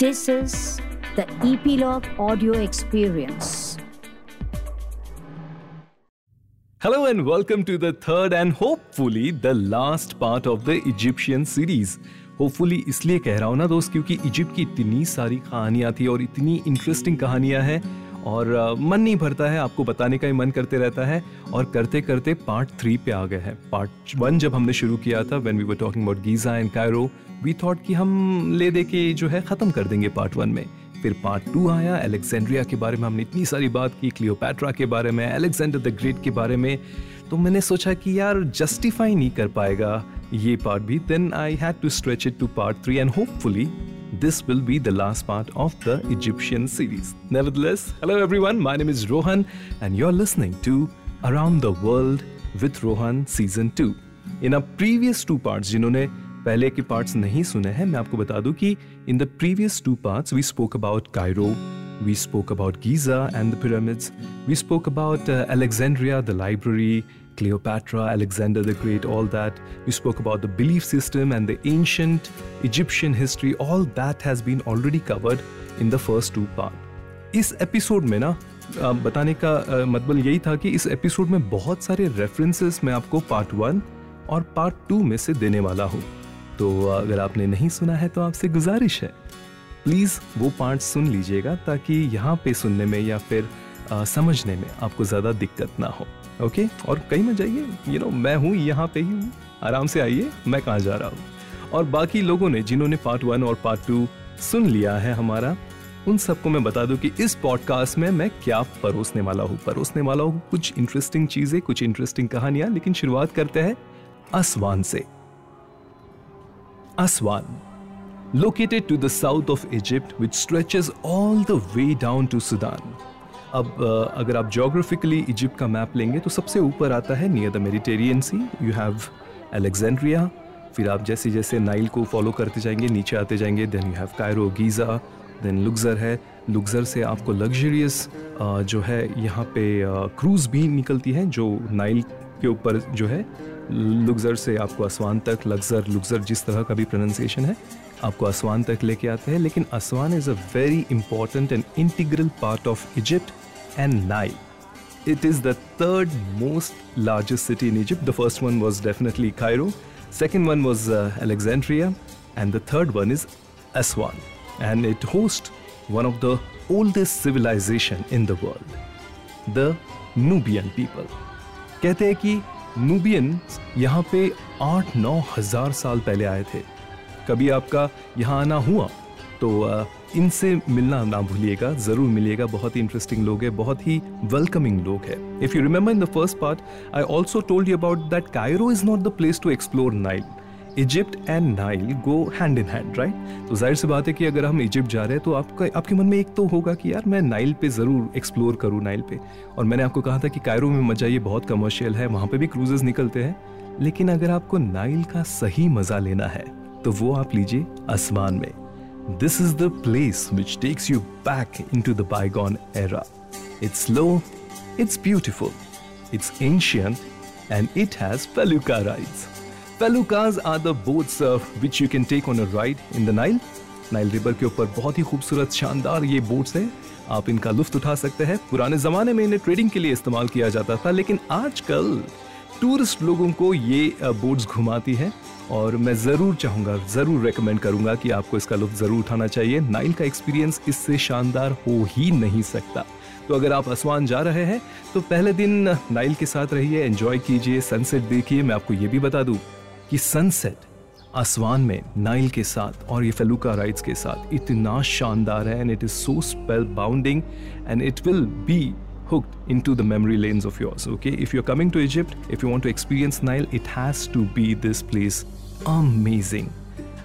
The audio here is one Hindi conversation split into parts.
This is the Epilogue Audio Experience. Hello and welcome to the third and hopefully the last part of the Egyptian series. Hopefully इसलिए कह रहा हूँ ना दोस्त, क्योंकि इजिप्ट की इतनी सारी कहानियाँ थी और इतनी इंटरेस्टिंग कहानियाँ हैं और मन नहीं भरता है, आपको बताने का ही मन करते रहता है और करते करते पार्ट थ्री पे आ गए हैं पार्ट वन जब हमने शुरू किया था when we were talking about Giza and Cairo we thought कि हम ले दे के जो है ख़त्म कर देंगे पार्ट वन में फिर पार्ट टू आया अलेक्जेंड्रिया के बारे में हमने इतनी सारी बात की क्लियोपैट्रा के बारे में अलेक्जेंडर द ग्रेट के बारे में तो मैंने सोचा कि यार जस्टिफाई नहीं कर पाएगा ये पार्ट भी then I had to stretch it to part three and hopefully this will be the last part of the Egyptian series. Nevertheless, hello everyone, my name is Rohan, and you're listening to Around the World with Rohan Season 2. In our previous two parts, जिन्होंने पहले के पार्ट्स नहीं सुने हैं, मैं आपको बता दूँ कि in the previous two parts we spoke about Cairo we spoke about Giza and the pyramids we spoke about Alexandria the library Cleopatra Alexander the great all that we spoke about the belief system and the ancient Egyptian history all that has been already covered in the first two part इस एपिसोड में ना बताने का मतलब यही था कि इस एपिसोड में बहुत सारे रेफरेंसेस मैं आपको पार्ट वन और पार्ट टू में से देने वाला हूँ। तो अगर आपने नहीं सुना है तो आपसे गुजारिश है। प्लीज़ वो पार्ट सुन लीजिएगा ताकि यहाँ पे सुनने में या फिर आ, समझने में आपको ज़्यादा दिक्कत ना हो ओके? और कहीं मत जाइए यू नो मैं हूँ यहाँ पे ही हूँ। आराम से आइए मैं कहाँ जा रहा हूँ। और बाकी लोगों ने जिन्होंने पार्ट वन और पार्ट टू सुन लिया है हमारा उन सबको मैं बता दूँ कि इस पॉडकास्ट में मैं क्या परोसने वाला हूँ। परोसने वाला हूँ कुछ इंटरेस्टिंग चीज़ें कुछ इंटरेस्टिंग कहानियाँ लेकिन शुरुआत करते हैं असवान से। Aswan, located to the south of Egypt, which stretches all the way down to Sudan. अब अगर आप जोग्राफिकली इजिप्ट का मैप लेंगे तो सबसे ऊपर आता है near the Mediterranean sea you have Alexandria फिर आप जैसे जैसे नाइल को फॉलो करते जाएँगे नीचे आते जाएँगे then you have Cairo Giza then Luxor है लुगजर से आपको लग्जरियस जो है यहाँ पे क्रूज़ भी निकलती है जो नाइल के ऊपर जो है लुगजर से आपको आसवान तक लग्जर लुगजर जिस तरह का भी प्रोनंसिएशन है, आपको आसवान तक लेके आते हैं। लेकिन Aswan is a very important and integral part of Egypt and Nile it is the third most largest city in Egypt the first one was definitely Cairo second one was Alexandria and the third one is Aswan and it host one of the oldest civilisation in the world the Nubian people कहते हैं कि नूबियन यहाँ पे आठ नौ हज़ार साल पहले आए थे। कभी आपका यहाँ आना हुआ तो इनसे मिलना ना भूलिएगा, ज़रूर मिलिएगा। बहुत ही इंटरेस्टिंग लोग है, बहुत ही वेलकमिंग लोग है। If you remember in the first part I also told you about that Cairo is not the place to explore Nile Egypt and Nile go hand in hand right तो ज़ाहिर सी बात है कि अगर हम इजिप्ट जा रहे हैं तो आपका, आपके मन में एक तो होगा कि यार मैं नाइल पे ज़रूर एक्सप्लोर करूँ नाइल पे। और मैंने आपको कहा था कि कायरो में मज़ा ये बहुत कमर्शियल है, वहाँ पे भी क्रूजेस निकलते हैं। लेकिन अगर आपको नाइल का सही मज़ा लेना है तो वो आप लीजिए आसमान में। This is the place which takes you back into the bygone era it's low it's beautiful it's ancient and it has felucca rides Are the boats uh, which you can take on a ride in the Nile. Nile river के ऊपर बहुत ही खूबसूरत शानदार ये बोट्स हैं। आप इनका लुफ्त उठा सकते हैं। पुराने जमाने में इन्हें ट्रेडिंग के लिए इस्तेमाल किया जाता था लेकिन आजकल टूरिस्ट लोगों को ये बोट्स घुमाती है। और मैं ज़रूर चाहूँगा ज़रूर रेकमेंड करूँगा कि आपको इसका लुफ्त ज़रूर उठाना चाहिए। नाइल का एक्सपीरियंस इससे शानदार हो ही नहीं सकता। तो अगर आप आसमान जा रहे हैं तो पहले दिन नाइल के साथ रहिए एंजॉय कीजिए सनसेट देखिए। मैं आपको ये भी बता दूँ कि सनसेट आसमान में नाइल के साथ और ये फेलुका राइड्स के साथ इतना शानदार है and it is so spellbinding and it will be hooked into the memory lanes of yours. Okay, if you're coming to Egypt, if you want to experience Nile, it has to be this place. Amazing.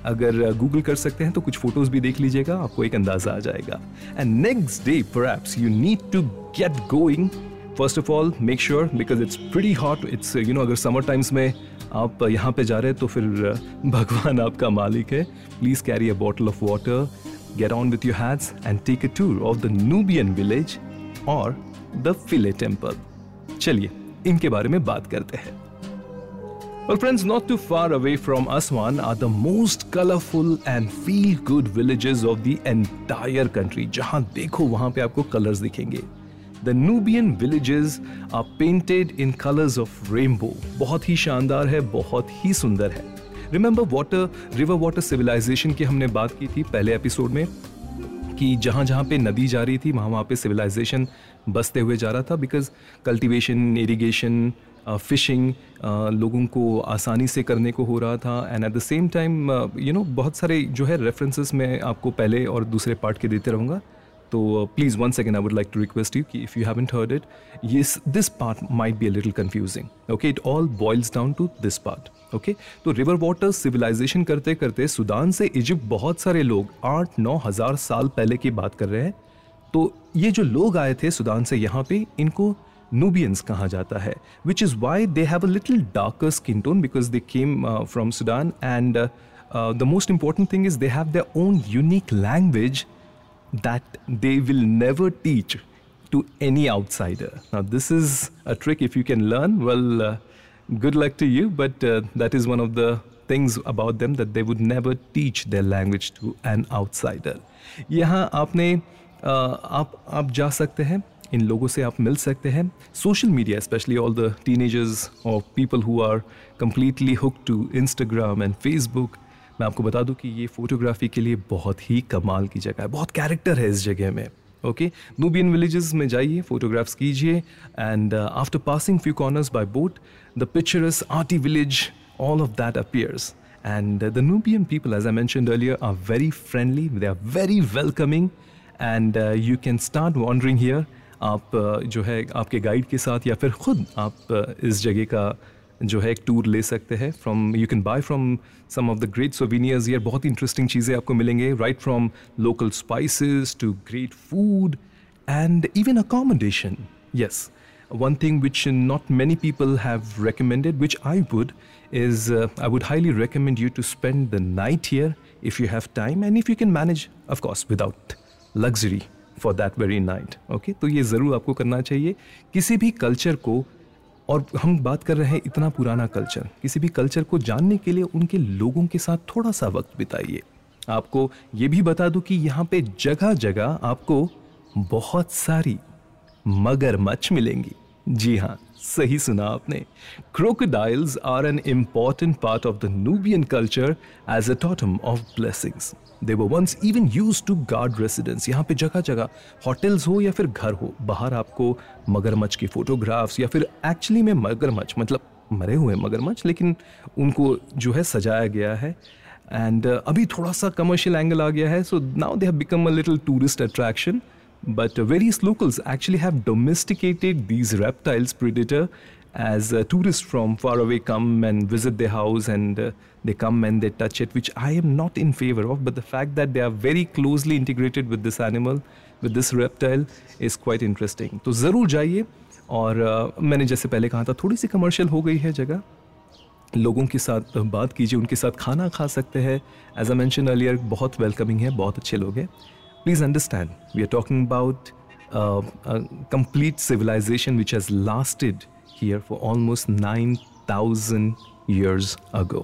अगर गूगल कर सकते हैं तो कुछ फ़ोटोज़ भी देख लीजिएगा आपको एक अंदाज़ा आ जाएगा and next day perhaps you need to get going first of all make sure because it's pretty hot it's you know अगर समर टाइम्स में आप यहाँ पे जा रहे हैं तो फिर भगवान आपका मालिक है। Please carry a bottle of water get on with your hands and take a tour of the Nubian village और द फिले टेंपल चलिए इनके बारे में बात करते हैं। Well, friends, not too far away from Aswan are the most colorful and feel good villages of the entire country. जहाँ देखो वहाँ पे आपको colors दिखेंगे। The Nubian villages are painted in colours of rainbow बहुत ही शानदार है, बहुत ही सुंदर है। Remember water river water civilisation की हमने बात की थी पहले एपिसोड में, कि जहाँ जहाँ पे नदी जा रही थी, वहाँ वहाँ पे सिविलाइजेशन बसते हुए जा रहा था बिकॉज़ कल्टीवेशन इरीगेशन फिशिंग लोगों को आसानी से करने को हो रहा था। And at the same time you know बहुत सारे जो है रेफरेंसेस मैं आपको पहले और दूसरे पार्ट के देते रहूँगा। तो please one second I would like to request you कि if you haven't heard it ये this part might be a little confusing okay it all boils down to this part okay तो रिवर वाटर सिविलाइजेशन करते करते सुदान से इजिप्ट बहुत सारे लोग आठ नौ हज़ार साल पहले की बात कर रहे हैं। तो ये जो लोग आए थे सुदान से यहाँ पे इनको नूबियंस कहा जाता है which is why they darker skin tone because they came uh, from Sudan and uh, uh, the most important thing is they have their own unique language that they will never teach to any outsider. Now this is a trick if you can learn well uh, good luck to you but uh, that is one of the things about them that they would never teach their language to an outsider. यहाँ आपने आप आप जा सकते हैं इन लोगों से आप मिल सकते हैं social media specially all the teenagers और people who are completely hook to Instagram and Facebook मैं आपको बता दूँ कि ये फोटोग्राफी के लिए बहुत ही कमाल की जगह है। बहुत कैरेक्टर है इस जगह में। ओके नूबियन विलेजेस में जाइए फोटोग्राफ्स कीजिए and after passing few corners by boat the picturesque arty village all of that appears. And uh, the Nubian people, as I mentioned earlier, are very friendly, they are very welcoming, and uh, you can आप जो है आपके गाइड के साथ या फिर ख़ुद आप इस जगह का जो है एक टूर ले सकते हैं from you can buy from some of the great souvenirs ये बहुत इंटरेस्टिंग चीज़ें आपको मिलेंगे right from local spices to great food and even accommodation yes one thing which not many people have recommended which I would is I would highly recommend you to spend the night here if you have time and if you can manage of course without luxury for that very night okay तो ये ज़रूर आपको करना चाहिए। किसी भी कल्चर को और हम बात कर रहे हैं इतना पुराना कल्चर किसी भी कल्चर को जानने के लिए उनके लोगों के साथ थोड़ा सा वक्त बिताइए। आपको ये भी बता दूँ कि यहाँ पे जगह जगह आपको बहुत सारी मगरमच्छ मिलेंगी। जी हाँ सही सुना आपने। Crocodiles are an important part of the Nubian culture as a totem of blessings they वो once even use to guard residence यहाँ पे जगह जगह होटल्स हो या फिर घर हो। बाहर आपको मगरमच्छ की फोटोग्राफ्स या फिर एक्चुअली में मगरमच्छ मतलब मरे हुए मगरमच्छ लेकिन उनको जो है सजाया गया है। एंड uh, अभी थोड़ा सा कमर्शियल एंगल आ गया है so now they have become a little tourist attraction but uh, various locals actually have domesticated these reptiles predator as uh, tourists from far away come and visit their house and uh, they come and they touch it, which I am not in favor of. But the fact that they are very closely integrated with this animal, with this reptile, is quite interesting. तो ज़रूर जाइए और uh, मैंने जैसे पहले कहा था थोड़ी सी कमर्शियल हो गई है जगह लोगों के साथ बात कीजिए उनके साथ खाना खा सकते हैं एज अ मैंशन अलियर बहुत वेलकमिंग है बहुत अच्छे लोग हैं please understand we are talking about complete civilisation which has lasted here for almost 9,000 years ago.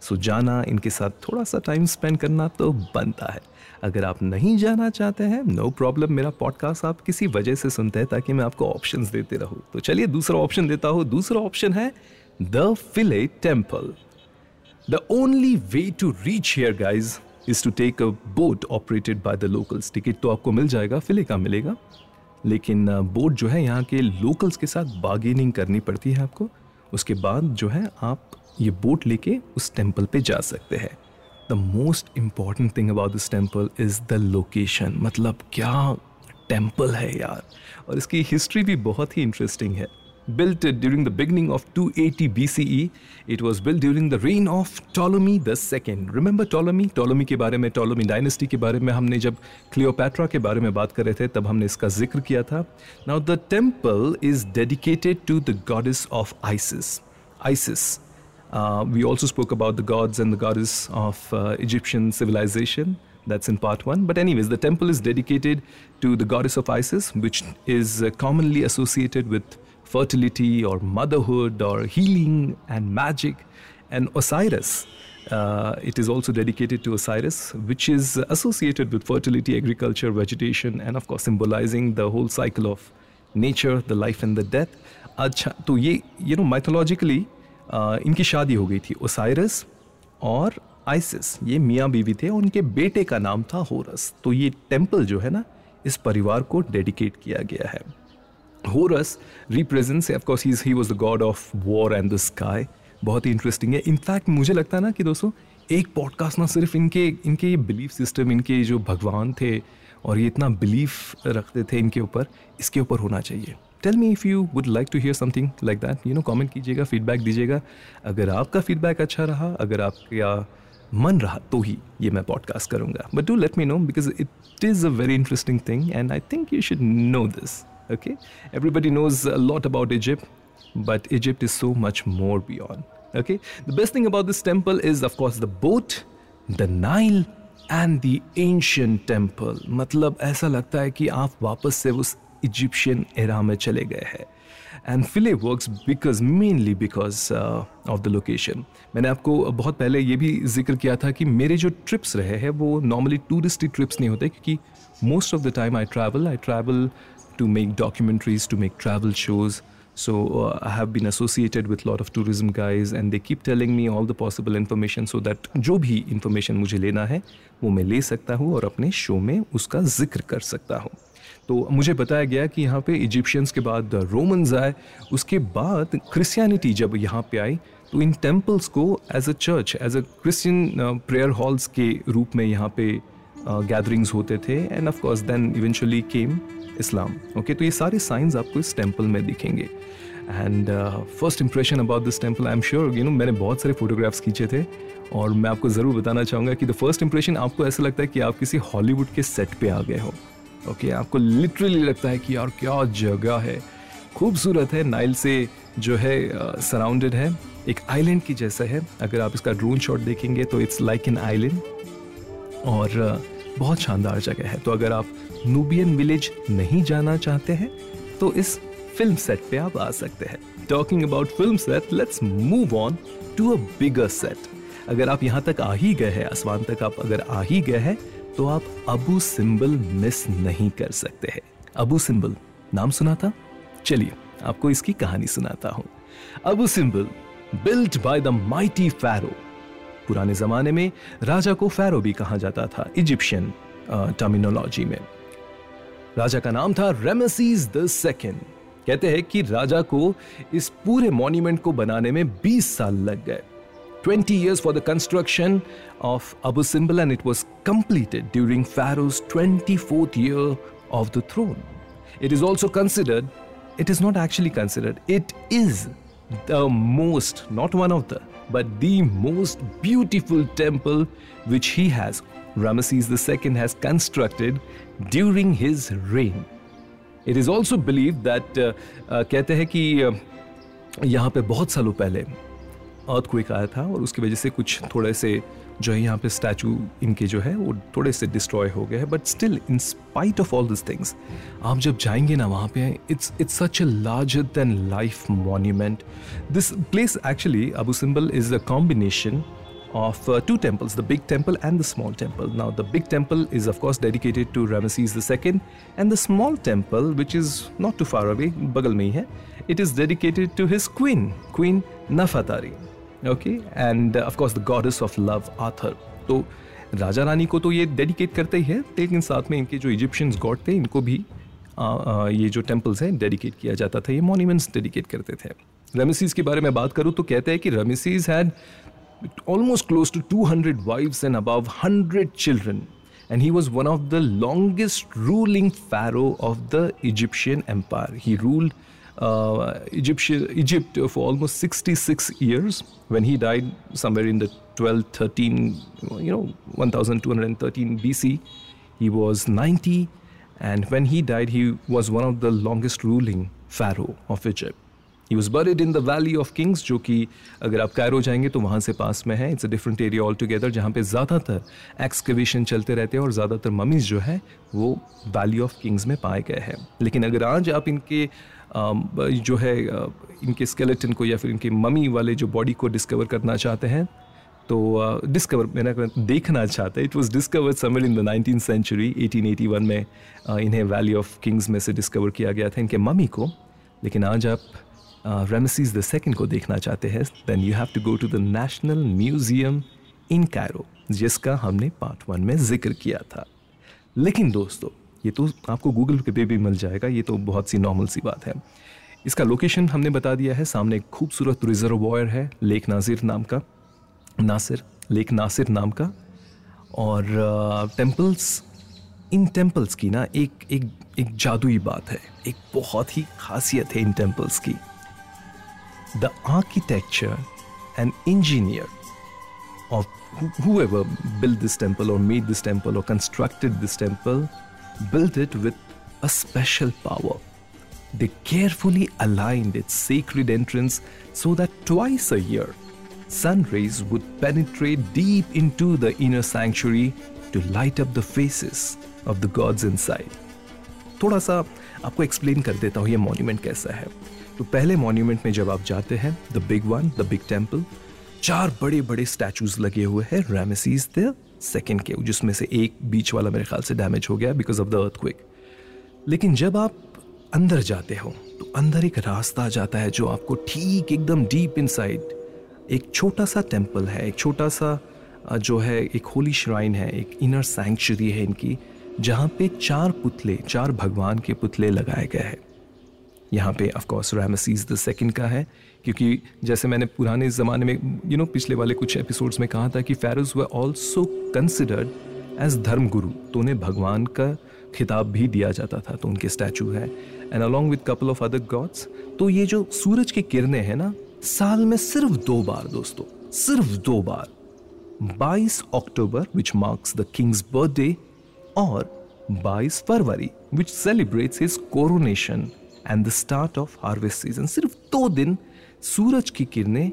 So so, जाना इनके साथ थोड़ा सा टाइम स्पेंड करना तो बनता है। अगर आप नहीं जाना चाहते हैं नो no प्रॉब्लम मेरा पॉडकास्ट आप किसी वजह से सुनते हैं ताकि मैं आपको ऑप्शन देते रहूँ। तो चलिए दूसरा ऑप्शन देता हूँ। दूसरा ऑप्शन है the Philae temple the only way to reach here guys is to take a boat operated by the locals ticket तो आपको मिल जाएगा फिले का मिलेगा, लेकिन बोट जो है यहाँ के लोकल्स के साथ बार्गेनिंग करनी पड़ती है आपको। उसके बाद जो है आप ये बोट लेके उस टेंपल पे जा सकते हैं। The most important thing about this temple is the location मतलब क्या टेंपल है यार। और इसकी हिस्ट्री भी बहुत ही इंटरेस्टिंग है। built during the beginning of 280 BCE. It was built during the reign of Ptolemy II. Remember Ptolemy? Ptolemy के बारे में Ptolemy dynasty के बारे में हमने जब Cleopatra के बारे में बात कर रहे थे तब हमने इसका जिक्र किया था. Now the temple is dedicated to the goddess of Isis. Isis. Uh, we also spoke about the gods and the goddess of uh, Egyptian civilization. That's in part one. But, anyways, the temple is dedicated to the goddess of Isis, which is uh, commonly associated with fertility or motherhood or healing and magic. And Osiris, uh, it is also dedicated to Osiris, which is associated with fertility, agriculture, vegetation, and of course symbolizing the whole cycle of nature, the life and the death. अच्छा तो ये यू नो माइथोलॉजिकली इनकी शादी हो गई थी ओसाइरस और आइसिस ये मियाँ बीवी थे और उनके बेटे का नाम था होरस तो ये टेंपल जो है ना इस परिवार को डेडिकेट किया गया है Horus represents of course he was the god of war and the sky बहुत ही इंटरेस्टिंग है। इनफैक्ट मुझे लगता है ना कि दोस्तों, एक पॉडकास्ट ना सिर्फ़ इनके इनके ये बिलीफ सिस्टम इनके जो भगवान थे और ये इतना बिलीफ रखते थे इनके ऊपर, इसके ऊपर होना चाहिए। Tell me if you would like to hear something like that you know comment कीजिएगा फीडबैक दीजिएगा। अगर आपका फीडबैक अच्छा रहा, अगर आपका मन रहा तो ही ये मैं पॉडकास्ट करूँगा। But do let me know because it is a very interesting thing and I think you should know this okay everybody knows a lot about egypt but egypt is so much more beyond okay the best thing about this temple is of course the boat the nile and the ancient temple मतलब ऐसा लगता है कि आप वापस से उस इजिप्शियन एरा में चले गए हैं and field works because mainly because of the location मैंने आपको बहुत पहले ये भी जिक्र किया था कि मेरे जो ट्रिप्स रहे हैं वो नॉर्मली टूरिस्टी ट्रिप्स नहीं होते क्योंकि most of the time I travel I travel to make documentaries, to make travel shows. So uh, I have been associated with a lot of tourism guys and they keep telling me all the possible information so that जो भी information मुझे लेना है वो मैं ले सकता हूँ और अपने शो में उसका ज़िक्र कर सकता हूँ तो मुझे बताया गया कि यहाँ पे इजिप्शियंस के बाद रोमन्स आए उसके बाद क्रिश्चियनिटी जब यहाँ पे आई तो इन टेम्पल्स को as a church as a Christian prayer halls के रूप में यहाँ पे गैदरिंग्स uh, होते थे and of course then eventually came Islam okay तो ये सारे साइंस आपको इस टेंपल में दिखेंगे। And first impression about this temple I am sure you know मैंने बहुत सारे फोटोग्राफ्स खींचे थे और मैं आपको ज़रूर बताना चाहूँगा कि द फ़र्स्ट इंप्रेशन आपको ऐसा लगता है कि आप किसी हॉलीवुड के सेट पे आ गए हो ओके okay, आपको लिटरली लगता है कि यार क्या जगह है खूबसूरत है नाइल से जो है सराउंडेड uh, है एक आइलैंड की जैसा है। अगर आप इसका ड्रोन शॉट देखेंगे तो इट्स लाइक एन आइलैंड और uh, बहुत शानदार जगह है। तो अगर आप नूबियन विलेज नहीं जाना चाहते हैं तो इस फ़िल्म सेट पे आप आ सकते हैं। Talking about film set let's move on to a bigger set अगर आप यहाँ तक आ ही गए हैं, आसमान तक आप अगर आ ही गए हैं तो आप अबू सिंबल मिस नहीं कर सकते हैं। अबू सिंबल नाम सुना था? चलिए, आपको इसकी कहानी सुनाता हूँ। Abu Simbel built by the mighty pharaoh पुराने जमाने में राजा को फैरो भी कहा जाता था इजिप्शियन टर्मिनोलॉजी में। राजा का नाम था रेमसीज द सेकेंड कहते हैं कि राजा को इस पूरे मॉन्यूमेंट को बनाने में 20 साल लग गए। 20 years for the construction of Abu Simbel and it was completed during pharaoh's twenty fourth year of the throne it is also considered it is not actually considered it is the most not one of the but the most beautiful temple which he has, Ramesses II has constructed during his reign. It is also believed that uh, uh, कहते हैं कि uh, यहाँ पे बहुत सालों पहले अर्थ आया था और उसकी वजह से कुछ थोड़े से जो है यहाँ पे स्टैचू इनके जो है वो थोड़े से डिस्ट्रॉय हो गए हैं but still in spite of all this things आप जब जाएँगे ना वहाँ पे it's it's such a larger than life monument this place actually Abu Simbel is a combination of uh, two temples, the big temple and the small temple. Now, the big temple is, of course, dedicated to Ramesses II, and the small temple, which is not too far away, Bagal mein hai, it is dedicated to his queen, Queen Nafatari. Okay and of course the goddess of love Hathor तो राजा रानी को तो ये डेडिकेट करते ही है लेकिन साथ में इनके जो इजिप्शियंस गॉड थे इनको भी आ, आ, ये जो टेम्पल्स हैं डेडिकेट किया जाता था ये मोन्यूमेंट्स डेडिकेट करते थे। रमिसीज के बारे में बात करूँ तो कहते हैं कि Ramesses had almost close to two hundred wife and above hundred children and he was one of the longest ruling pharaoh of the Egyptian empire he ruled uh, Egyptian, Egypt for almost 66 years. When he died, somewhere in the 1213, you know, 1213 BC, he was 90. And when he died, he was one of the longest ruling pharaoh of Egypt. He was buried in the valley of kings जो कि अगर आप कैरो जाएँगे तो वहाँ से पास में है it's a different area altogether जहाँ पे ज़्यादातर एक्सकवेशन चलते रहते हैं और ज़्यादातर ममीज जो है वो वैली ऑफ़ किंग्स में पाए गए हैं लेकिन अगर आज आप इनके जो है इनके स्केलेटन को या फिर इनके मम्मी वाले जो बॉडी को डिस्कवर करना चाहते हैं तो डिस्कवर मैंने देखना चाहता it was discover somewhere in the nineteen century 1881 में इन्हें वैली ऑफ़ किंग्स में से डिस्कवर किया गया था इनके मम्मी को। लेकिन आज आप रेमसीज द सेकेंड को देखना चाहते हैं then you have to go to the National Museum in Cairo जिसका हमने पार्ट वन में ज़िक्र किया था। लेकिन दोस्तों ये तो आपको गूगल पे भी मिल जाएगा, ये तो बहुत सी नॉर्मल सी बात है। इसका लोकेशन हमने बता दिया है, सामने एक खूबसूरत रिजर्वॉयर है लेक नाजिर नाम का। नासिर लेक नासिर नाम का। और टेम्पल्स इन टेम्पल्स की ना एक एक एक जादुई बात है, एक बहुत ही खासियत है इन टेम्पल्स की। The architecture and engineer of whoever built this temple or made this temple or constructed this temple built it with a special power. They carefully aligned its sacred entrance so that twice a year sun rays would penetrate deep into the inner sanctuary to light up the faces of the gods inside. थोड़ा सा आपको एक्सप्लेन कर देता हूँ ये मॉन्यूमेंट कैसा है तो पहले मॉन्यूमेंट में जब आप जाते हैं the big one the big temple चार बड़े बड़े स्टैचूज लगे हुए हैं रेमेसीज द सेकेंड के, जिसमें से एक बीच वाला मेरे ख्याल से डैमेज हो गया because of the earthquake लेकिन जब आप अंदर जाते हो तो अंदर एक रास्ता जाता है जो आपको ठीक एकदम डीप इनसाइड एक छोटा सा टेंपल है, एक छोटा सा जो है, एक होली श्राइन है, एक इनर सैंक्चुरी है इनकी, जहाँ पे चार पुतले, चार भगवान के पुतले लगाए गए हैं। यहाँ पे of course Ramesses the second का है क्योंकि जैसे मैंने पुराने ज़माने में यू you नो know, पिछले वाले कुछ एपिसोड्स में कहा था कि फेरोज व ऑल्सो कंसिडर्ड एज धर्म गुरु तो उन्हें भगवान का खिताब भी दिया जाता था तो उनके स्टैचू है। And along with couple of other gods तो ये जो सूरज की किरणें हैं ना साल में सिर्फ़ दो बार दोस्तों सिर्फ़ दो बार। 22 October which marks the king's birthday और 22 February which celebrates his coronation and the start of harvest season सिर्फ़ दो दिन सूरज की किरणें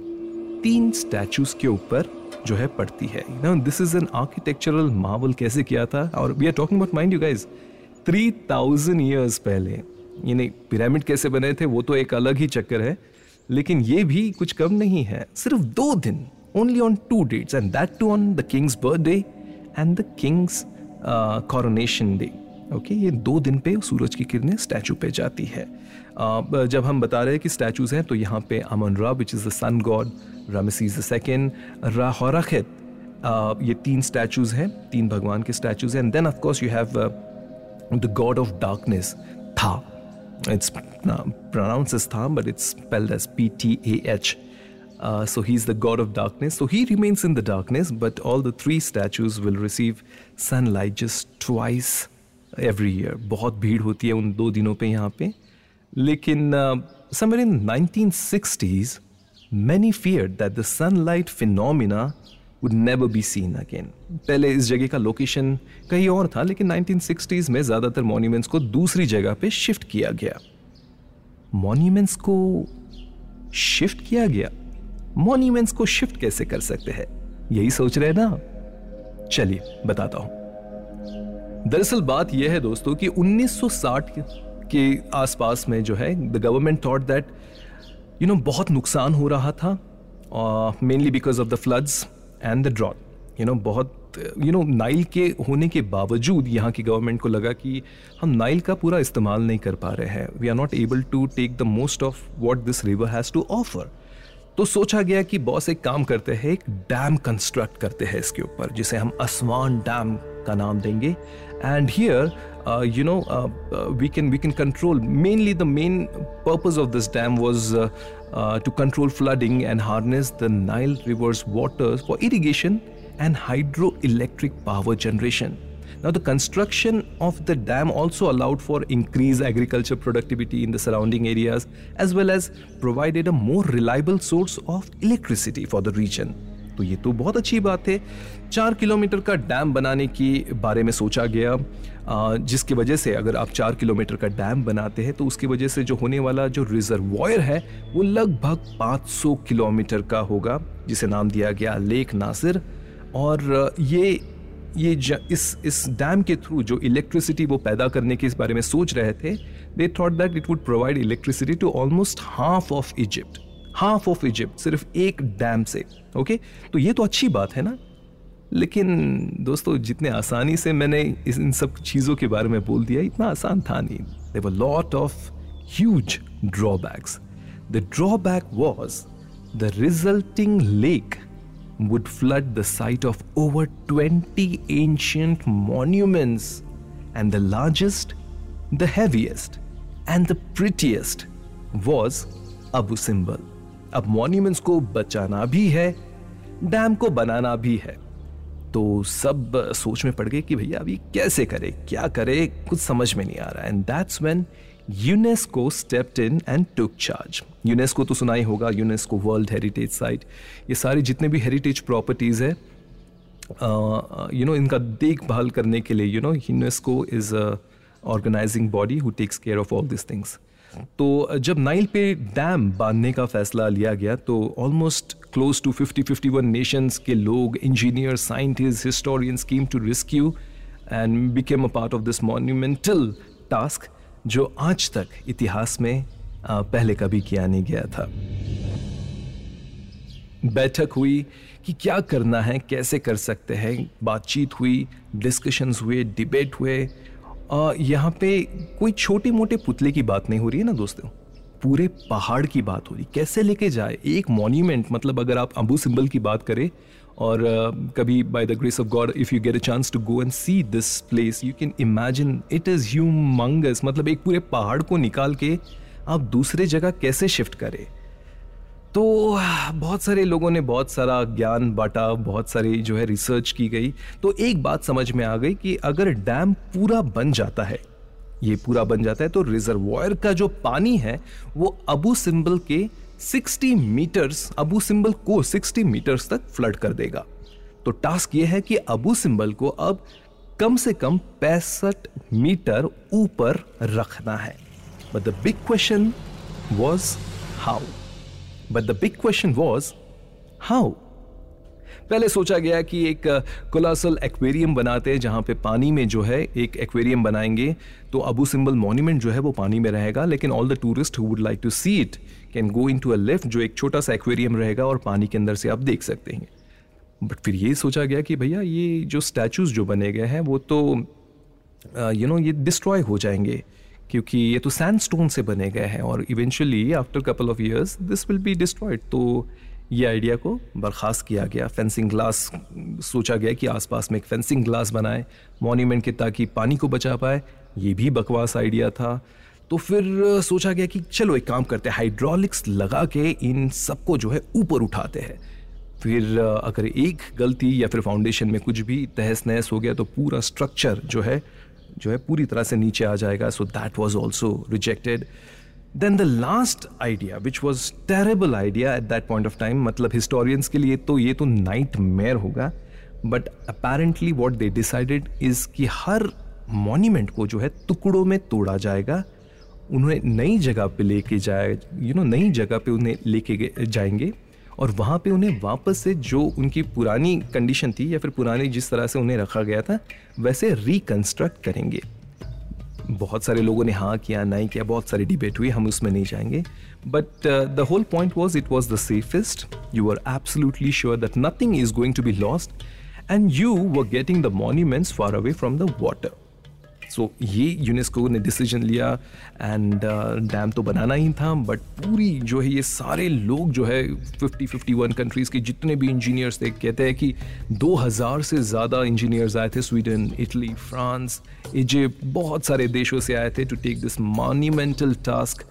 तीन स्टैचूज के ऊपर जो है पड़ती है। ना this is an architectural marvel कैसे किया था? और we are talking about mind you guys three thousand years पहले। यानी पिरामिड कैसे बने थे, वो तो एक अलग ही चक्कर है। लेकिन ये भी कुछ कम नहीं है। सिर्फ़ दो दिन only on two dates and that too on the king's birthday and the king's coronation day okay ये दो दिन पे सूरज की किरणें स्टैचू पे जाती है। जब हम बता रहे हैं कि स्टैचूज हैं तो यहाँ पे Amun Ra which is the sun god Ramesses the second Ra Horakhty ये तीन स्टैचूज हैं, तीन भगवान के स्टैचूज हैं। Then of course you have the god of darkness Ptah it's pronounce is Ptah but it's spelled as P T A H so he is the god of darkness so he remains in the darkness but all the three statues will receive sunlight just twice every year बहुत भीड़ होती है उन दो दिनों पे यहाँ पे। लेकिन uh, somewhere in 1960s, many feared that the sunlight phenomena would never be seen again पहले इस जगह का लोकेशन कहीं और था लेकिन 1960s में ज़्यादातर मॉन्यूमेंट्स को दूसरी जगह पे शिफ्ट किया गया। मॉन्यूमेंट्स को शिफ्ट किया गया? मॉन्यूमेंट्स को शिफ्ट कैसे कर सकते हैं? यही सोच रहे ना? चलिए बताता हूँ। दरअसल बात यह है दोस्तों कि 1960 के आसपास में जो है the government thought that you know बहुत नुकसान हो रहा था mainly because of the floods and the drought you know बहुत यू नो नाइल के होने के बावजूद यहाँ की गवर्नमेंट को लगा कि हम नाइल का पूरा इस्तेमाल नहीं कर पा रहे हैं। We are not able to take the most of what this river has to offer तो सोचा गया कि बॉस एक काम करते हैं, एक डैम कंस्ट्रक्ट करते हैं इसके ऊपर, जिसे हम असमान डैम का नाम देंगे। and here uh, you know uh, uh, we can we can control mainly the main purpose of this dam was uh, uh, to control flooding and harness the Nile river's waters for irrigation and hydroelectric power generation. Now, the construction of the dam also allowed for increased agriculture productivity in the surrounding areas as well as provided a more reliable source of electricity for the region. तो ये तो बहुत अच्छी बात है। चार किलोमीटर का डैम बनाने के बारे में सोचा गया जिसकी वजह से अगर आप चार किलोमीटर का डैम बनाते हैं तो उसकी वजह से जो होने वाला जो रिजर्वॉयर है, वो लगभग 500 किलोमीटर का होगा, जिसे नाम दिया गया लेक नासिर। और ये ये इस इस डैम के थ्रू जो इलेक्ट्रिसिटी वो पैदा करने के इस बारे में सोच रहे थे they thought that it would provide electricity to almost half of Egypt half of Egypt सिर्फ़ एक डैम से ओके तो ये तो अच्छी बात है ना? लेकिन दोस्तों जितने आसानी से मैंने इस इन सब चीज़ों के बारे में बोल दिया इतना आसान था नहीं। They were lot of huge drawbacks the drawback was the resulting lake would flood the site of over 20 ancient monuments, and the largest, the heaviest, and the prettiest was Abu Simbel. अब मॉन्यूमेंट्स को बचाना भी है डैम को बनाना भी है। तो सब सोच में पड़ गए कि भैया अभी कैसे करे, क्या करे, कुछ समझ में नहीं आ रहा। And that's when UNESCO stepped in and took charge UNESCO तो सुना ही होगा यूनेस्को वर्ल्ड हेरिटेज साइट ये सारी जितने भी हेरिटेज प्रॉपर्टीज़ है यू नो इनका देखभाल करने के लिए you know UNESCO is organizing body who takes care of all this things तो जब नाइल पे डैम बांधने का फैसला लिया गया तो ऑलमोस्ट क्लोज टू 50 51 नेशंस के लोग engineer scientist historians came to rescue and became a part of this monumental task जो आज तक इतिहास में पहले कभी किया नहीं गया था। बैठक हुई कि क्या करना है, कैसे कर सकते हैं, बातचीत हुई डिस्कशंस हुए डिबेट हुए यहाँ पे कोई छोटे मोटे पुतले की बात नहीं हो रही है ना दोस्तों? पूरे पहाड़ की बात हो रही। कैसे लेके जाए? एक मॉन्यूमेंट मतलब अगर आप अबू सिंबल की बात करें और uh, कभी by the grace of God if you get a chance to go and see this place you can imagine it is humongous मतलब एक पूरे पहाड़ को निकाल के आप दूसरे जगह कैसे शिफ्ट करें? तो बहुत सारे लोगों ने बहुत सारा ज्ञान बांटा, बहुत सारी जो है रिसर्च की गई। तो एक बात समझ में आ गई कि अगर डैम पूरा बन जाता है, ये पूरा बन जाता है तो रिजर्वॉयर का जो पानी है, वो अबू सिंबल के 60 मीटर्स अबू सिंबल को 60 मीटर्स तक फ्लड कर देगा। तो टास्क ये है कि अबू सिंबल को अब कम से कम पैंसठ मीटर ऊपर रखना है। But the big question was how but the big question was how पहले सोचा गया कि एक कोलासल एक्वेरियम बनाते हैं जहाँ पे पानी में जो है एक एक्वेरियम बनाएँगे तो अबू सिंबल मॉन्यूमेंट जो है वो पानी में रहेगा, लेकिन all the tourist would like to see it can go into a lift जो एक छोटा सा एक्वेरियम रहेगा और पानी के अंदर से आप देख सकते हैं। बट फिर ये सोचा गया कि भैया ये जो स्टैचूज जो बने गए हैं वो तो यू नो ये डिस्ट्रॉय हो जाएँगे। क्योंकि ये तो सैंड स्टोन से बने गए हैं और eventually after couple of years this will be destroyed तो ये आइडिया को बर्खास्त किया गया। फेंसिंग ग्लास सोचा गया कि आसपास में एक फेंसिंग ग्लास बनाए मॉन्यूमेंट के ताकि पानी को बचा पाए। ये भी बकवास आइडिया था। तो फिर, सोचा गया कि चलो एक काम करते हैं हाइड्रोलिक्स लगा के इन सबको जो है ऊपर उठाते हैं। फिर, अगर एक गलती या फिर फाउंडेशन में कुछ भी तहस नहस हो गया तो पूरा स्ट्रक्चर जो है जो है पूरी तरह से नीचे आ जाएगा। So that was also rejected then the last idea which was terrible idea at that point of time मतलब हिस्टोरियंस के लिए तो ये तो नाइट मेयर होगा। But apparently what they decided is कि हर मॉन्यूमेंट को जो है टुकड़ों में तोड़ा जाएगा। उन्हें नई जगह पे लेके जाए यू नो नई जगह पे उन्हें लेके जाएँगे। और वहाँ पे उन्हें वापस से जो उनकी पुरानी कंडीशन थी या फिर पुरानी जिस तरह से उन्हें रखा गया था, वैसे रिकंस्ट्रक्ट करेंगे। बहुत सारे लोगों ने हाँ किया, नहीं किया, बहुत सारी डिबेट हुई, हम उसमें नहीं जाएँगे। But the whole point was it was the safest you are absolutely sure that nothing is going to be lost and you were getting the monuments far away from the water so so, ये यूनेस्को ने डिसीज़न लिया एंड डैम uh, तो बनाना ही था बट पूरी जो है ये सारे लोग जो है 50 51 कंट्रीज़ के जितने भी इंजीनियर्स थे कहते हैं कि 2000 से ज़्यादा इंजीनियर्स आए थे स्वीडन इटली फ्रांस इजिप्ट बहुत सारे देशों से आए थे to take this monumental task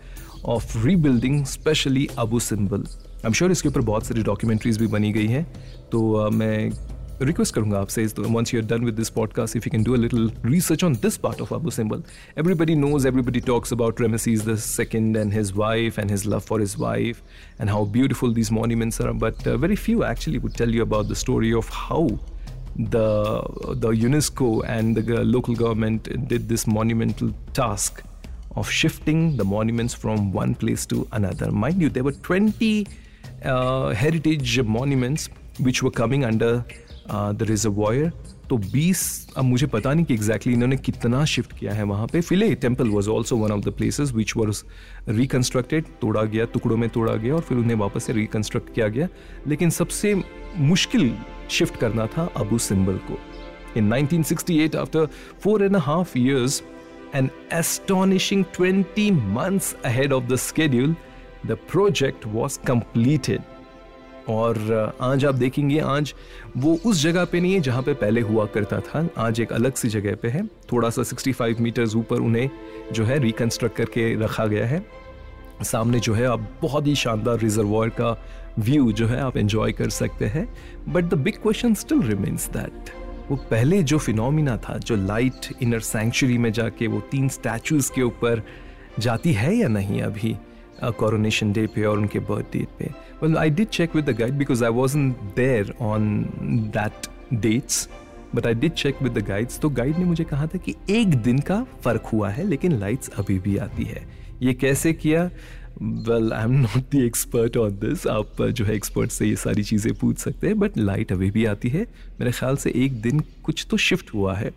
of rebuilding specially Abu Simbel I am sure इसके ऊपर बहुत सारी डॉक्यूमेंट्रीज भी बनी गई हैं तो uh, मैं रिक्वेस्ट करूँगा आपसे once you are done with this podcast if you can do a little research on this part of Abu Simbel everybody knows everybody talks about Ramesses the second and his wife and his love for his wife and how beautiful these monuments are but uh, very few actually would tell you about the story of how the the UNESCO and the local government did this monumental task of shifting the monuments from one place to another mind you there were 20 uh, heritage monuments which were coming under the reservoir तो 20 अब मुझे पता नहीं कि एग्जैक्टली exactly इन्होंने कितना शिफ्ट किया है वहाँ पे. Philae temple was also one of the places which was reconstructed तोड़ा गया, टुकड़ों में तोड़ा गया और फिर उन्हें वापस से रिकन्स्ट्रक्ट किया गया. लेकिन सबसे मुश्किल शिफ्ट करना था अबू सिंबल को. In 1968 after four and half years an astonishing 20 months ahead of the schedule, the project was completed. और आज आप देखेंगे, आज वो उस जगह पे नहीं है जहाँ पे पहले हुआ करता था। आज एक अलग सी जगह पे है। थोड़ा सा 65 मीटर्स ऊपर उन्हें जो है रिकंस्ट्रक्ट करके रखा गया है। सामने जो है, आप बहुत ही शानदार रिजर्वॉयर का व्यू जो है आप एंजॉय कर सकते हैं। But the big question still remains that वो पहले जो फिनोमिना था, जो लाइट इनर सेंचुरी में जाके वो तीन स्टैचूज के ऊपर जाती है या नहीं अभी? कोरोनेशन डे पे और उनके बर्थ डेट पे. Well I did check with the guide because I was there on that dates but I did check with the guides तो गाइड ने मुझे कहा था कि एक दिन का फ़र्क हुआ है, लेकिन लाइट्स अभी भी आती है. ये कैसे किया? Well I am not the expert on this आप जो है एक्सपर्ट से ये सारी चीज़ें पूछ सकते हैं बट लाइट अभी भी आती है. मेरे ख्याल से एक दिन कुछ तो शिफ्ट हुआ है.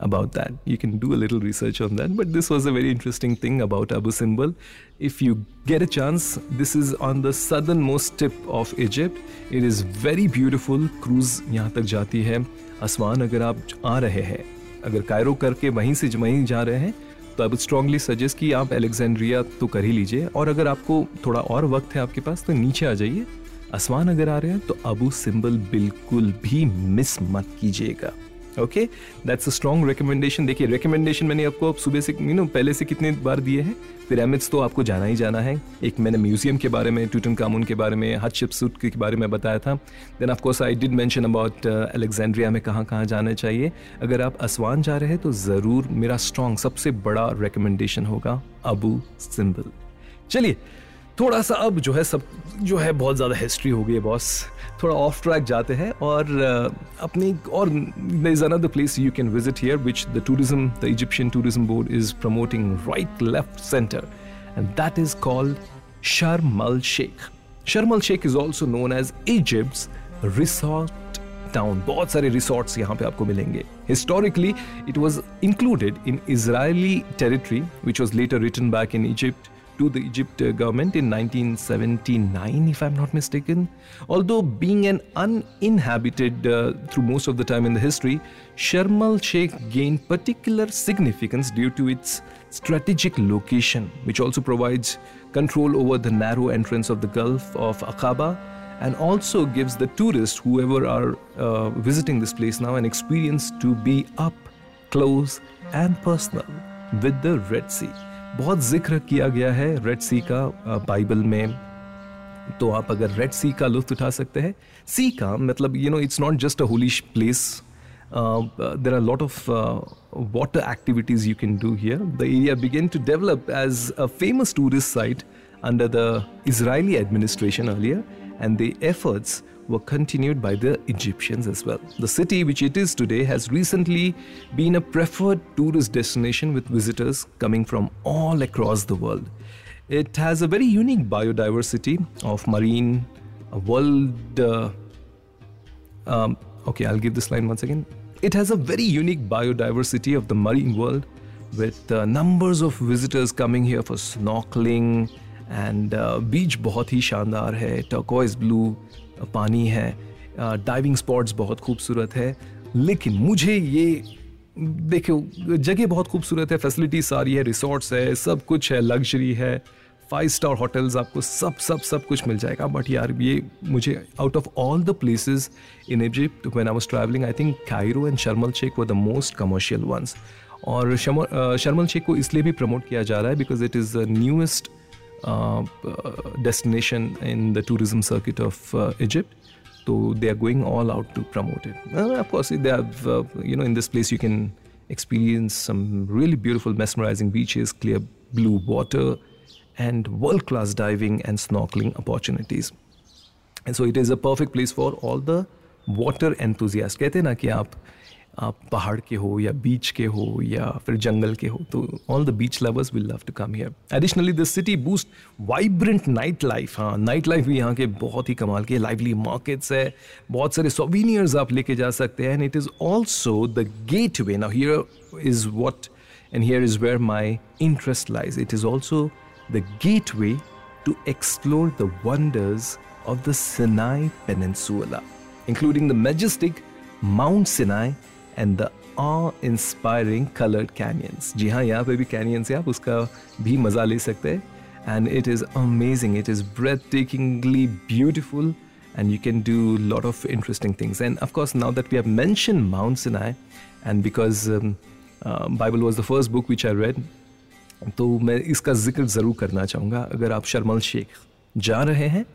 About that. You can do a little research on that. But this was a very interesting thing about Abu Simbel. If you get a chance, this is on the southernmost tip of Egypt. It is very beautiful. Cruise यहाँ तक जाती है आसमान अगर आप आ रहे हैं अगर कायरो करके वहीं से वहीं जा रहे हैं तो आई वुड स्ट्रांगली सजेस्ट कि आप एलेक्जेंड्रिया तो कर ही लीजिए और अगर आपको थोड़ा और वक्त है आपके पास तो नीचे आ जाइए आसमान अगर आ रहे हैं तो अबू सिंबल बिल्कुल भी मिस मत कीजिएगा okay that's a strong recommendation देखिए रिकमेंडेशन मैंने आपको सुबह से यू नो पहले से कितने बार दिए हैं? पिरामिड्स तो आपको जाना ही जाना है। एक मैंने म्यूज़ियम के बारे में ट्यूटन कामून के बारे में हज सूट के बारे में बताया था। Then of course I did mention about Alexandria में कहाँ कहाँ जाना चाहिए। अगर आप असवान जा रहे हैं तो ज़रूर मेरा स्ट्रॉन्ग सबसे बड़ा रिकमेंडेशन होगा अबू सिंबल चलिए थोड़ा सा अब जो है सब, जो है बहुत ज़्यादा हिस्ट्री हो गई है बॉस थोड़ा ऑफ़ ट्रैक जाते हैं और अपनी और is another place you can visit here which the tourism the Egyptian tourism board is promoting right left centre and that is called Sharm el Sheikh Sharm el Sheikh is also known as Egypt resort town बहुत सारे रिसोर्ट्स यहाँ पे आपको मिलेंगे. Historically it was included in Israeli territory which was later return back in Egypt to the Egypt government in 1979, if I'm not mistaken. Although being an uninhabited uh, through most of the time in the history, Sharm el Sheikh gained particular significance due to its strategic location, which also provides control over the narrow entrance of the Gulf of Aqaba and also gives the tourists, whoever are uh, visiting this place now, an experience to be up close and personal with the Red Sea. बहुत ज़िक्र किया गया है रेड सी का बाइबल में। तो आप अगर रेड सी का लुत्फ उठा सकते हैं। सी का मतलब you know it's not just a holy place there are lot of water activities you can do here the area began to develop as a famous tourist site under the Israeli administration earlier and the efforts were continued by the Egyptians as well. The city, which it is today, has recently been a preferred tourist destination with visitors coming from all across the world. It has a very unique biodiversity of marine, world. Uh, um, okay, I'll give this line once again. It has a very unique biodiversity of the marine world with uh, numbers of visitors coming here for snorkeling and beach बहुत ही शानदार है turquoise ब्लू पानी है डाइविंग स्पॉट्स बहुत खूबसूरत है। लेकिन मुझे ये देखो जगह बहुत खूबसूरत है फैसिलिटी सारी है रिसोर्ट्स है सब कुछ है लग्जरी है। फाइव स्टार होटल्स आपको सब सब सब कुछ मिल जाएगा। बट यार ये मुझे out of all the places in Egypt when I was travelling I think Cairo and Sharm el Sheikh were the most commercial ones और शर्मल शेख को इसलिए भी प्रमोट किया जा रहा है because it is the newest Uh, destination in the tourism circuit of uh, Egypt. So they are going all out to promote it. of course, they have, uh, you know, in this place you can experience some really beautiful, mesmerizing beaches, clear blue water, and world class diving and snorkeling opportunities. And so it is a perfect place for all the water enthusiasts. कहते हैं ना कि आप आप पहाड़ के हो या बीच के हो या फिर जंगल के हो तो all the beach lovers will love to come here additionally the city boost vibrant night life हाँ नाइट लाइफ भी यहाँ के बहुत ही कमाल के लाइवली मार्केट्स है। बहुत सारे सोवीनियर्स आप लेके जा सकते हैं। And it is also the gateway now here is what and here is where my interest lies it is also the gateway to explore the wonders of the Sinai Peninsula, including the majestic Mount Sinai and the awe-inspiring colored canyons. जी हाँ यहाँ पे भी canyons है आप उसका भी मज़ा ले सकते हैं and it is amazing. It is breathtakingly beautiful and you can do a lot of interesting things. And of course, now that we have mentioned Mount Sinai and because um, uh, Bible was the first book which I read, तो मैं इसका जिक्र ज़रूर करना चाहूँगा अगर आप शर्मल शेख जा रहे हैं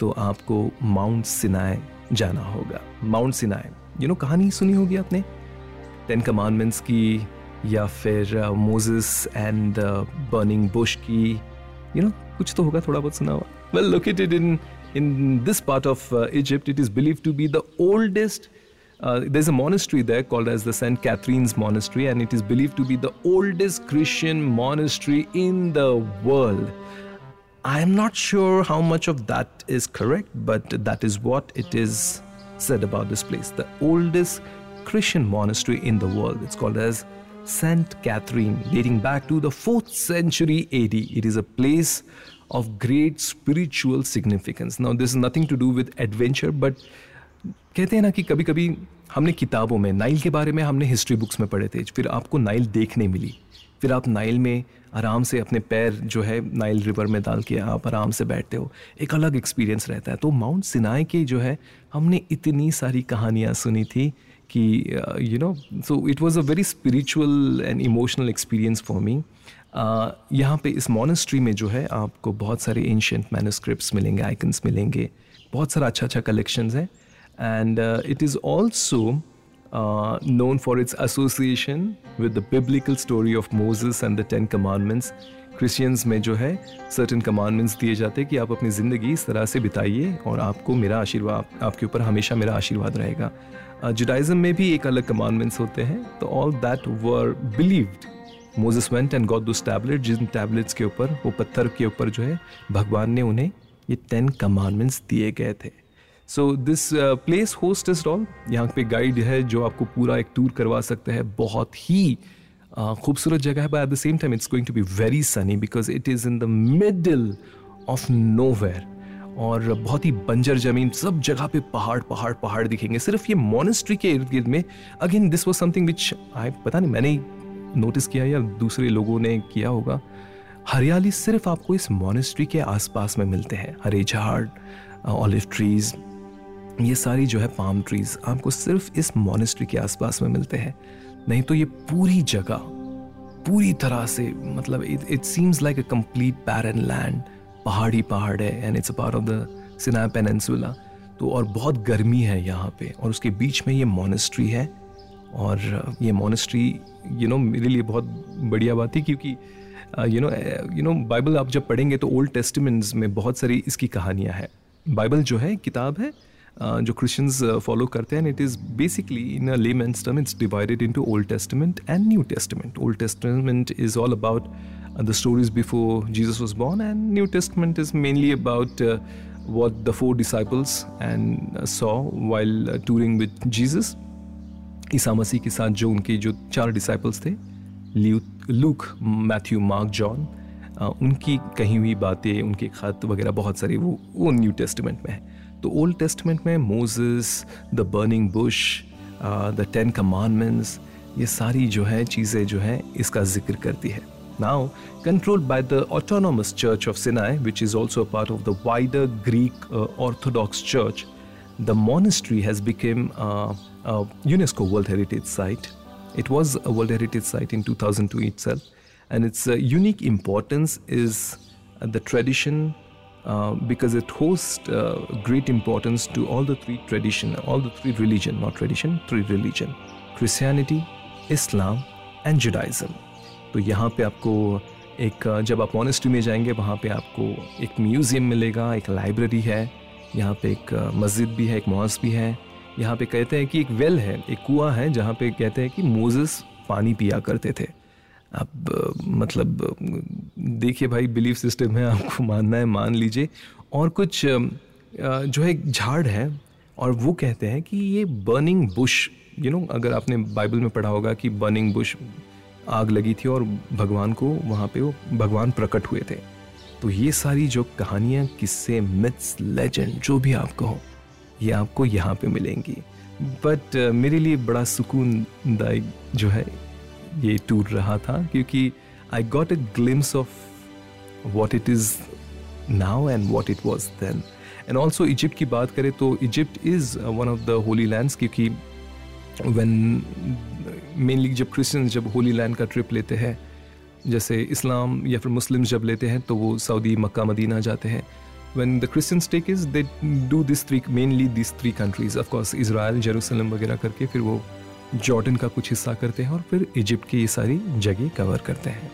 तो आपको माउंट सिनाए जाना होगा माउंट सिनाए यू नो कहानी सुनी होगी आपने टेन कमांडमेंट्स की या फिर मोजेस एंड बर्निंग बुश की यू नो कुछ तो होगा थोड़ा बहुत सुना हुआ well located in in this part of Egypt it is believe to be the oldest Uh, there's a monastery there called as the St. Catherine's Monastery, and it is believed to be the oldest Christian monastery in the world. I'm not sure how much of that is correct, but that is what it is said about this place. The oldest Christian monastery in the world. It's called as St. Catherine, dating back to the 4th century AD. It is a place of great spiritual significance. Now, this is nothing to do with adventure, but कहते हैं ना कि कभी कभी हमने किताबों में नाइल के बारे में हमने हिस्ट्री बुक्स में पढ़े थे फिर आपको नाइल देखने मिली फिर आप नाइल में आराम से अपने पैर जो है नाइल रिवर में डाल के आप आराम से बैठते हो। एक अलग एक्सपीरियंस रहता है। तो माउंट सिनाई के जो है, हमने इतनी सारी कहानियाँ सुनी थी कि you know so it was a very spiritual and emotional experience for me यहाँ पे इस मोनेस्ट्री में जो है, आपको बहुत सारे एंशंट मैनुस्क्रिप्ट मिलेंगे आइकन्स मिलेंगे। बहुत सारा अच्छा अच्छा कलेक्शंस है and it is also uh, known for its association with the biblical story of Moses and the Ten Commandments. Christians में जो है सर्टन कमांडमेंट्स दिए जाते हैं कि आप अपनी ज़िंदगी इस तरह से बिताइए और आपको मेरा आशीर्वाद आपके ऊपर हमेशा मेरा आशीर्वाद रहेगा। जुडाइज़म में भी एक अलग कमांडमेंट्स होते हैं। तो all that were believed Moses went and God those tablet Jin tablets के ऊपर वो पत्थर के ऊपर जो है भगवान ने उन्हें ये टेन कमांडमेंट्स दिए गए थे। So this place host is all यहाँ पे गाइड है जो आपको पूरा एक टूर करवा सकता है। बहुत ही uh, खूबसूरत जगह है but at the same time it's going to be very sunny because it is in the middle of no और बहुत ही बंजर ज़मीन सब जगह पे पहाड़ पहाड़ पहाड़ दिखेंगे। सिर्फ़ ये मोनेस्ट्री के इर्द गिर्द में again this was something which I पता नहीं मैंने नोटिस किया या दूसरे लोगों ने किया होगा। हरियाली सिर्फ़ आपको इस मोनेस्ट्री के आसपास में मिलते हैं। हरे झाड़ ऑलिव ट्रीज ये सारी जो है पाम ट्रीज आपको सिर्फ़ इस मोनेस्ट्री के आसपास में मिलते हैं। नहीं तो ये पूरी जगह, पूरी तरह से मतलब it seems like a complete barren land पहाड़ी पहाड़ है and it's a part of the Sinai Peninsula तो और बहुत गर्मी है यहाँ पे, और उसके बीच में ये मोनेस्ट्री है, और, ये मोनेस्ट्री यू नो मेरे लिए बहुत बढ़िया बात थी क्योंकि you know you know Bible आप जब पढ़ेंगे तो ओल्ड टेस्टमेंट्स में बहुत सारी इसकी कहानियाँ हैं। बाइबल जो है, किताब है जो क्रिश्चियंस फॉलो करते हैं it is basically in a layman's term it's divided into Old Testament and New Testament Old Testament is all about Jesus was born, and New Testament is mainly about uh, what the four disciples and uh, saw while uh, touring with Jesus. ईसा मसीह के साथ जो उनके जो चार डिसाइपल्स थे लूक मैथ्यू मार्क जॉन उनकी कही हुई बातें उनके खत वगैरह बहुत सारे वो वो न्यू टेस्टमेंट में है तो ओल्ड टेस्टमेंट में Moses the burning bush the Ten Commandments ये सारी जो है, चीज़ें जो है, इसका ज़िक्र करती है। Now control by the autonomous church of Sinai which is also part of the wider Greek Orthodox church the monastery has become UNESCO world heritage site it was a world heritage site in two thousand two itself and its unique importance is the tradition uh, because it hosts uh, great importance to all the three tradition, all the three religion, not tradition, three religion, Christianity, Islam and Judaism. तो यहाँ पे आपको एक जब आप मोनेस्ट्री में जाएँगे वहाँ पे आपको एक म्यूज़ियम मिलेगा एक लाइब्रेरी है यहाँ पे एक मस्जिद भी है एक मॉस भी है यहाँ पे कहते हैं कि एक वेल है एक कुआँ है जहाँ पे कहते हैं कि मोजेस पानी पिया करते थे अब मतलब देखिए भाई बिलीफ सिस्टम है आपको मानना है मान लीजिए। और कुछ जो है झाड़ है और वो कहते हैं कि ये बर्निंग बुश यू नो अगर आपने बाइबल में पढ़ा होगा कि बर्निंग बुश आग लगी थी और भगवान को वहाँ पे वो भगवान प्रकट हुए थे। तो ये सारी जो कहानियाँ किस्से मिथ्स लेजेंड जो भी आप कहो ये आपको यहाँ पे मिलेंगी। बट uh, मेरे लिए बड़ा सुकूनदायक जो है ये टूर रहा था क्योंकि I got a glimpse of what it is now and what it was then and also Egypt की बात करें तो Egypt is one of the holy lands क्योंकि वन मेनली जब क्रिश्चियंस जब होली लैंड का ट्रिप लेते हैं, जैसे इस्लाम या फिर मुस्लिम जब लेते हैं तो वो सऊदी मक्का मदीना जाते हैं। The Christians take is, they do this three, mainly these three countries, of course, Israel, Jerusalem वगैरह करके, फिर वो जॉर्डन का कुछ हिस्सा करते हैं और फिर इजिप्ट की ये सारी जगह कवर करते हैं।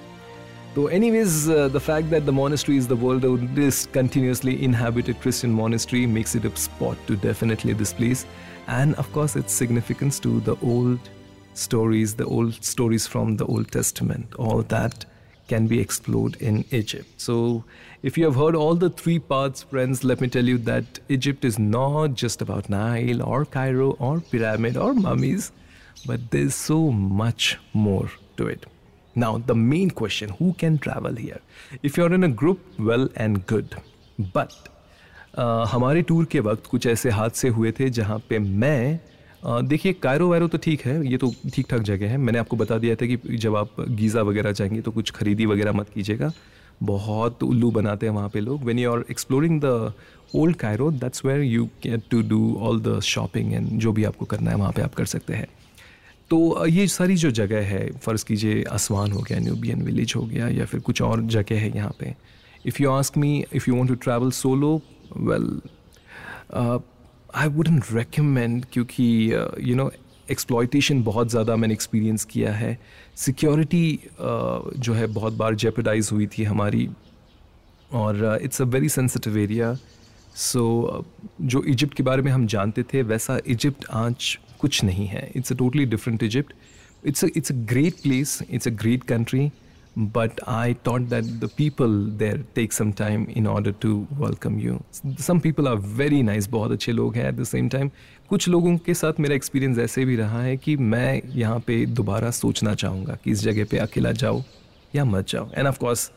तो anyways the fact that the monastery is the world continuously inhabited Christian monastery makes it a spot to definitely this place and of course its significance to the old stories the old stories from the Old Testament all that can be explored in Egypt so if you have heard all the three part friends let me tell you that Egypt is not just about Nile और कायरो और पिरामिड और mummies but there's so much more to it. Now, the main question who can travel here? If you're in a group, well and good. But uh, हमारे टूर के वक्त कुछ ऐसे हादसे हुए थे जहाँ पे मैं देखिए कायरो वायरो तो ठीक है ये तो ठीक ठाक जगह है मैंने आपको बता दिया था कि जब आप गीज़ा वगैरह जाएँगे तो कुछ खरीदी वगैरह मत कीजिएगा बहुत उल्लू बनाते हैं वहाँ पे लोग when you are exploring the old Cairo that's where you can to do all the shopping and जो भी आपको करना है वहाँ पे आप कर सकते हैं तो ये सारी जो जगह है फ़र्ज़ कीजिए आसवान हो गया न्यूबियन विलेज हो गया या फिर कुछ और जगह है यहाँ पे। If you ask me if you want to travel solo well I wouldn't recommend क्योंकि यू नो एक्सप्लॉयटेशन बहुत ज़्यादा मैंने एक्सपीरियंस किया है। सिक्योरिटी uh, जो है बहुत बार जेपडाइज हुई थी हमारी। और it's a very sensitive area so जो इजिप्ट के बारे में हम जानते थे वैसा इजिप्ट आज कुछ नहीं है it's a totally different Egypt it's it's a great place it's a great country but I thought that the people there take some time in order to welcome you. Some people are very nice, बहुत अच्छे लोग हैं at the same time. कुछ लोगों के साथ मेरा एक्सपीरियंस ऐसे भी रहा है कि मैं यहाँ पे दोबारा सोचना चाहूँगा कि इस जगह पे अकेला जाओ या मत जाओ and of course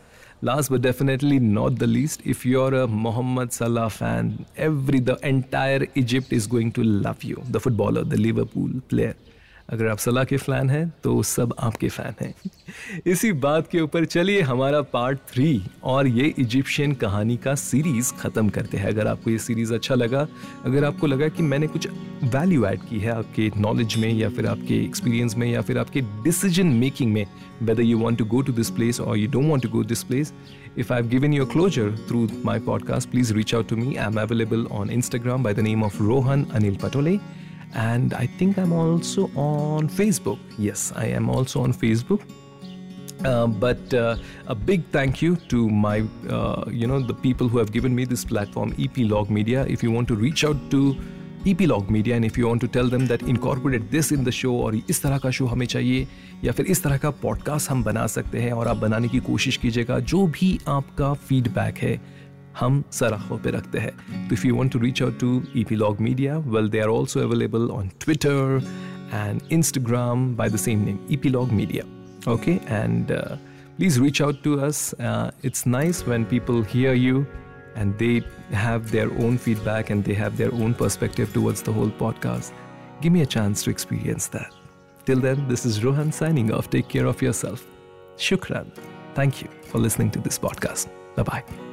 last but definitely not the least if you're a Mohamed Salah fan every the entire Egypt is going to love you. The footballer the Liverpool player अगर आप सलाह के फ़ैन हैं तो सब आपके फ़ैन हैं। इसी बात के ऊपर चलिए हमारा पार्ट थ्री और ये इजिप्शियन कहानी का सीरीज़ खत्म करते हैं। अगर आपको ये सीरीज़ अच्छा लगा, अगर आपको लगा कि मैंने कुछ वैल्यू ऐड की है आपके नॉलेज में, या फिर आपके एक्सपीरियंस में, या फिर आपके डिसीज़न मेकिंग में whether you want to go to this place और you don't want to go this place if I have given your closure through my podcast please reach out to me I am available on Instagram by the name of Rohan Anil Patole and I think I'm also on Facebook. Yes, I am also on Facebook. Uh, but uh, a big thank you to my, uh, you know, the people who have given me this platform, EP Log Media. If you want to reach out to EP Log Media and if you want to tell them that incorporate this in the show और इस तरह का शो हमें चाहिए या फिर इस तरह का पॉडकास्ट हम बना सकते हैं और आप बनाने की कोशिश कीजिएगा जो भी आपका फीडबैक है hum sarakho pe rakhte hai. So if you want to reach out to Epilogue Media, well, they are also available on Twitter and Instagram by the same name, Epilogue Media. Okay, and uh, please reach out to us. Uh, it's nice when people hear you and they have their own feedback and they have their own perspective towards the whole podcast. Give me a chance to experience that. Till then, this is Rohan signing off. Take care of yourself. Shukran. Thank you for listening to this podcast. Bye bye.